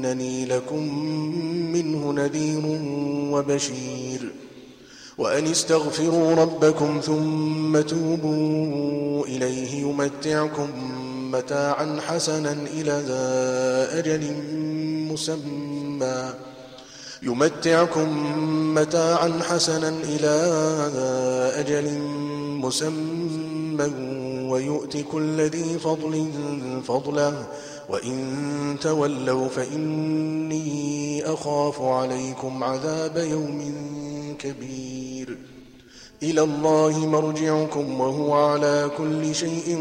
إنني لكم منه نذير وبشير. وأن استغفروا ربكم ثم توبوا إليه يمتعكم متاعا حسنا إلى ذا أجل مسمى. يمتعكم متاعا حسنا إلى أجل مسمى. ويؤت كل ذي فضل فضله وإن تولوا فإني أخاف عليكم عذاب يوم كبير إلى الله مرجعكم وهو على كل شيء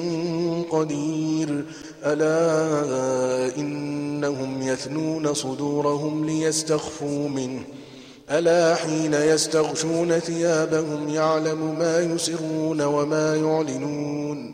قدير ألا إنهم يثنون صدورهم ليستخفوا منه ألا حين يستغشون ثيابهم يعلم ما يسرون وما يعلنون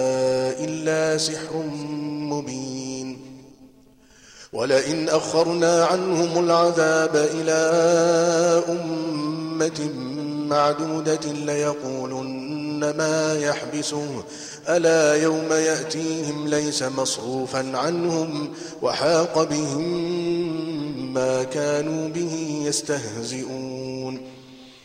إلا سحر مبين. ولئن أخرنا عنهم العذاب إلى أمة معدودة ليقولن ما يحبسه. ألا يوم يأتيهم ليس مصروفا عنهم وحاق بهم ما كانوا به يستهزئون.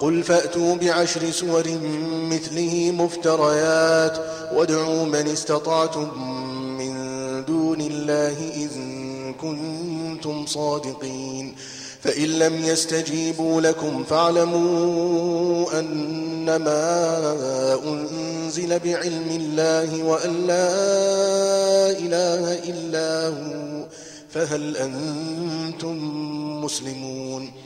قل فأتوا بعشر سور مثله مفتريات وادعوا من استطعتم من دون الله إذ كنتم صادقين فإن لم يستجيبوا لكم فاعلموا أنما أنزل بعلم الله وأن لا إله إلا هو فهل أنتم مسلمون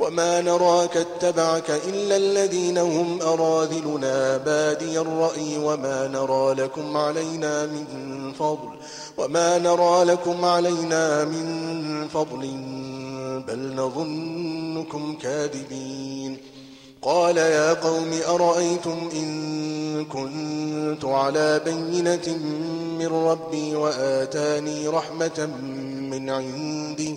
وما نراك اتبعك إلا الذين هم أراذلنا بادي الرأي وما نرى لكم علينا من فضل وما نرى لكم علينا من فضل بل نظنكم كاذبين قال يا قوم أرأيتم إن كنت على بينة من ربي وآتاني رحمة من عنده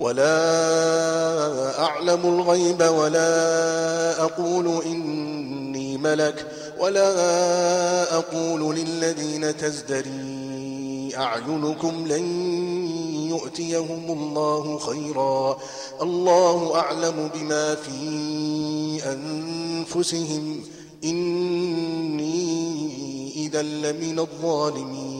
ولا أعلم الغيب ولا أقول إني ملك ولا أقول للذين تزدري أعينكم لن يؤتيهم الله خيرا الله أعلم بما في أنفسهم إني إذا لمن الظالمين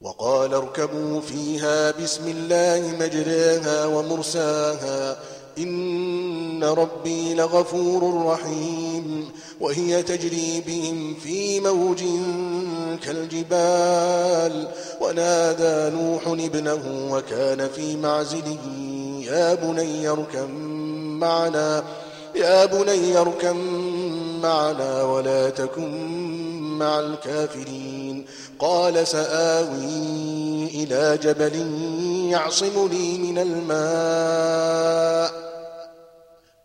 وقال اركبوا فيها بسم الله مجراها ومرساها إن ربي لغفور رحيم وهي تجري بهم في موج كالجبال ونادى نوح ابنه وكان في معزله يا بني اركم معنا يا بني اركم معنا ولا تكن مع الكافرين قال سآوي إلى جبل يعصمني من الماء.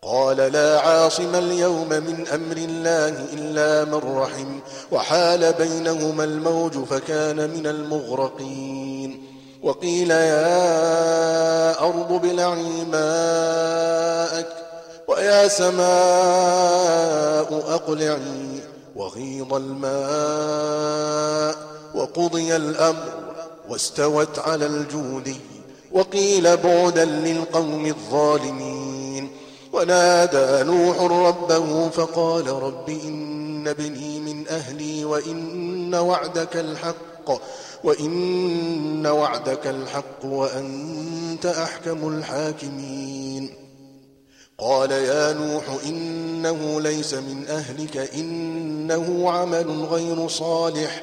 قال لا عاصم اليوم من أمر الله إلا من رحم وحال بينهما الموج فكان من المغرقين. وقيل يا أرض بلعي ماءك ويا سماء أقلعي وغيض الماء. وقضي الأمر واستوت على الجودي وقيل بعدا للقوم الظالمين. ونادى نوح ربه فقال رب إن ابني من أهلي وإن وعدك الحق وإن وعدك الحق وأنت أحكم الحاكمين. قال يا نوح إنه ليس من أهلك إنه عمل غير صالح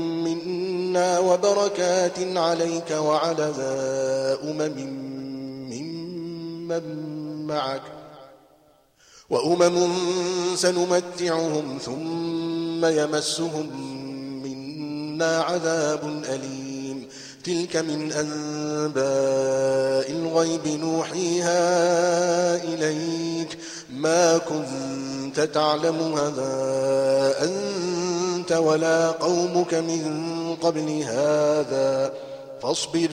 منا وبركات عليك وعلى أمم ممن معك. وأمم سنمتعهم ثم يمسهم منا عذاب أليم. تلك من أنباء الغيب نوحيها إليك. ما كنت تعلم هذا ولا قومك من قبل هذا فاصبر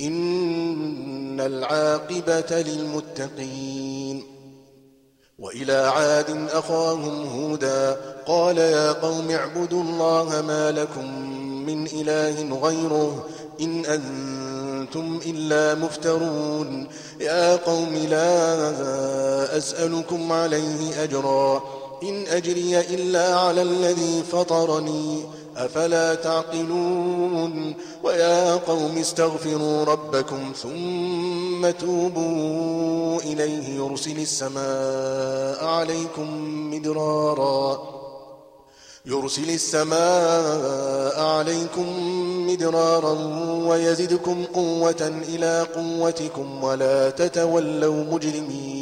إن العاقبة للمتقين. وإلى عاد أخاهم هودا قال يا قوم اعبدوا الله ما لكم من إله غيره إن أنتم إلا مفترون. يا قوم لا أسألكم عليه أجرا. إن أجري إلا على الذي فطرني. أفلا تعقلون؟ ويا قوم استغفروا ربكم ثم توبوا إليه يرسل السماء عليكم مدرارا. يرسل السماء عليكم مدرارا ويزدكم قوة إلى قوتكم ولا تتولوا مجرمين.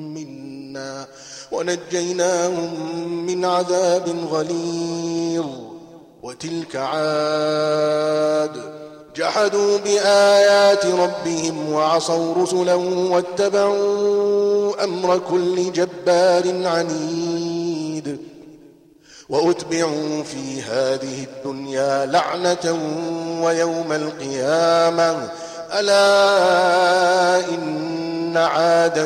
منا ونجيناهم من عذاب غليظ. وتلك عاد جحدوا بآيات ربهم وعصوا رسلا واتبعوا أمر كل جبار عنيد. وأتبعوا في هذه الدنيا لعنة ويوم القيامة. ألا إن عادا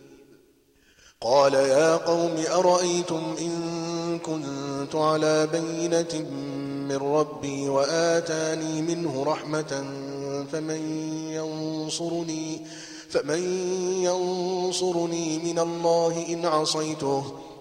قال يا قوم أرأيتم إن كنت على بينة من ربي وآتاني منه رحمة فمن ينصرني فمن ينصرني من الله إن عصيته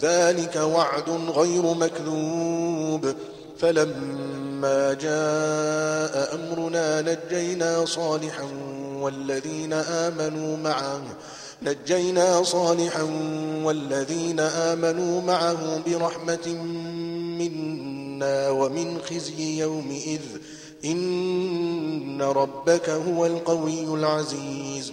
ذلك وعد غير مكذوب. فلما جاء أمرنا نجينا صالحا والذين آمنوا معه نجينا صالحا والذين آمنوا معه برحمة منا ومن خزي يومئذ. إن ربك هو القوي العزيز.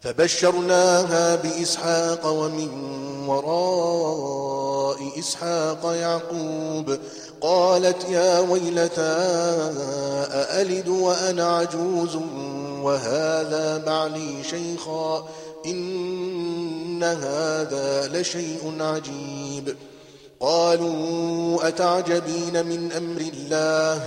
فبشرناها بإسحاق ومن وراء إسحاق يعقوب قالت يا ويلتى أألد وأنا عجوز وهذا بعلي شيخا إن هذا لشيء عجيب قالوا أتعجبين من أمر الله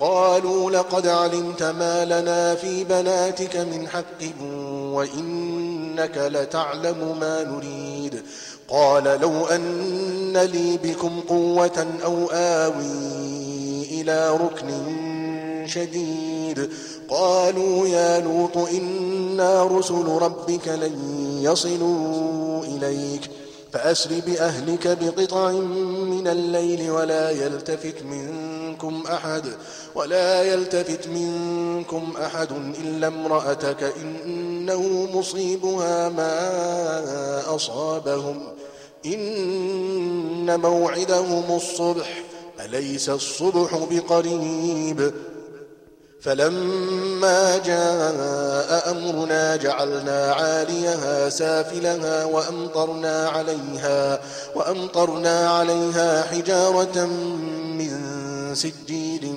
قالوا لقد علمت ما لنا في بناتك من حق وإنك لتعلم ما نريد. قال لو أن لي بكم قوة أو آوي إلى ركن شديد. قالوا يا لوط إنا رسل ربك لن يصلوا إليك. فأسر بأهلك بقطع من الليل ولا يلتفت منكم أحد. ولا يلتفت منكم أحد إلا امرأتك إنه مصيبها ما أصابهم. إن موعدهم الصبح أليس الصبح بقريب؟ فلما جاء أمرنا جعلنا عاليها سافلها وأمطرنا عليها وأمطرنا عليها حجارة من سجيل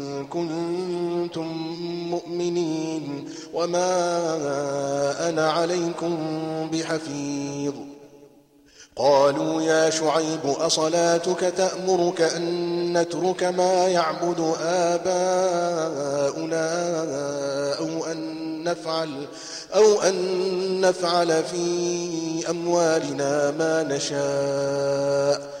كنتم مؤمنين وما أنا عليكم بحفيظ. قالوا يا شعيب أصلاتك تأمرك أن نترك ما يعبد آباؤنا أو أن نفعل أو أن نفعل في أموالنا ما نشاء.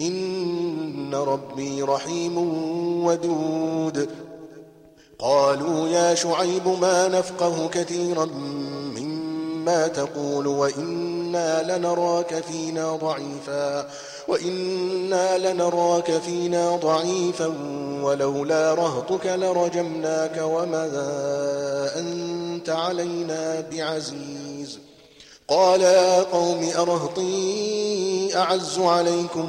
إن ربي رحيم ودود. قالوا يا شعيب ما نفقه كثيرا مما تقول وإنا لنراك فينا ضعيفا وإنا لنراك فينا ضعيفا ولولا رهطك لرجمناك وما أنت علينا بعزيز. قال يا قوم أرهطي أعز عليكم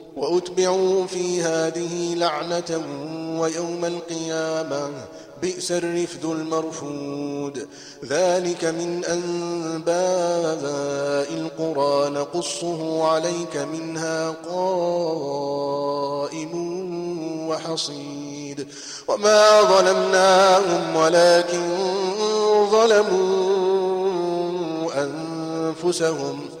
وأتبعوا في هذه لعنة ويوم القيامة بئس الرفد المرفود. ذلك من أنباء القرى. نقصه عليك منها قائم وحصيد. وما ظلمناهم ولكن ظلموا أنفسهم.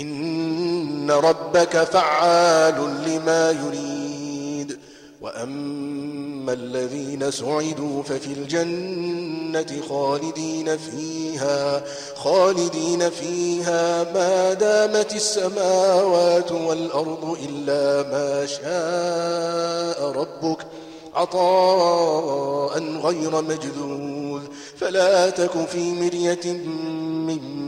إن ربك فعال لما يريد. وأما الذين سعدوا ففي الجنة خالدين فيها خالدين فيها ما دامت السماوات والأرض إلا ما شاء ربك. عطاء غير مجذوذ. فلا تك في مرية مما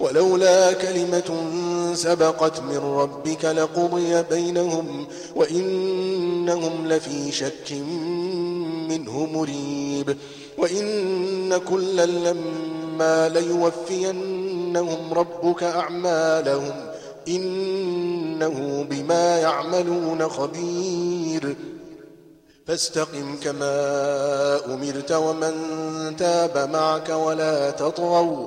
ولولا كلمة سبقت من ربك لقضي بينهم وإنهم لفي شك منه مريب. وإن كلا لما ليوفينهم ربك أعمالهم إنه بما يعملون خبير. فاستقم كما أمرت ومن تاب معك ولا تطغوا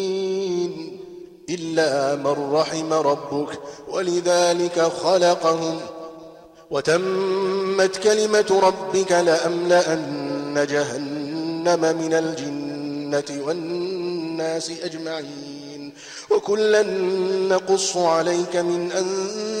إلا من رحم ربك ولذلك خلقهم وتمت كلمة ربك لأملأن جهنم من الجنة والناس أجمعين وكلا نقص عليك من أنباء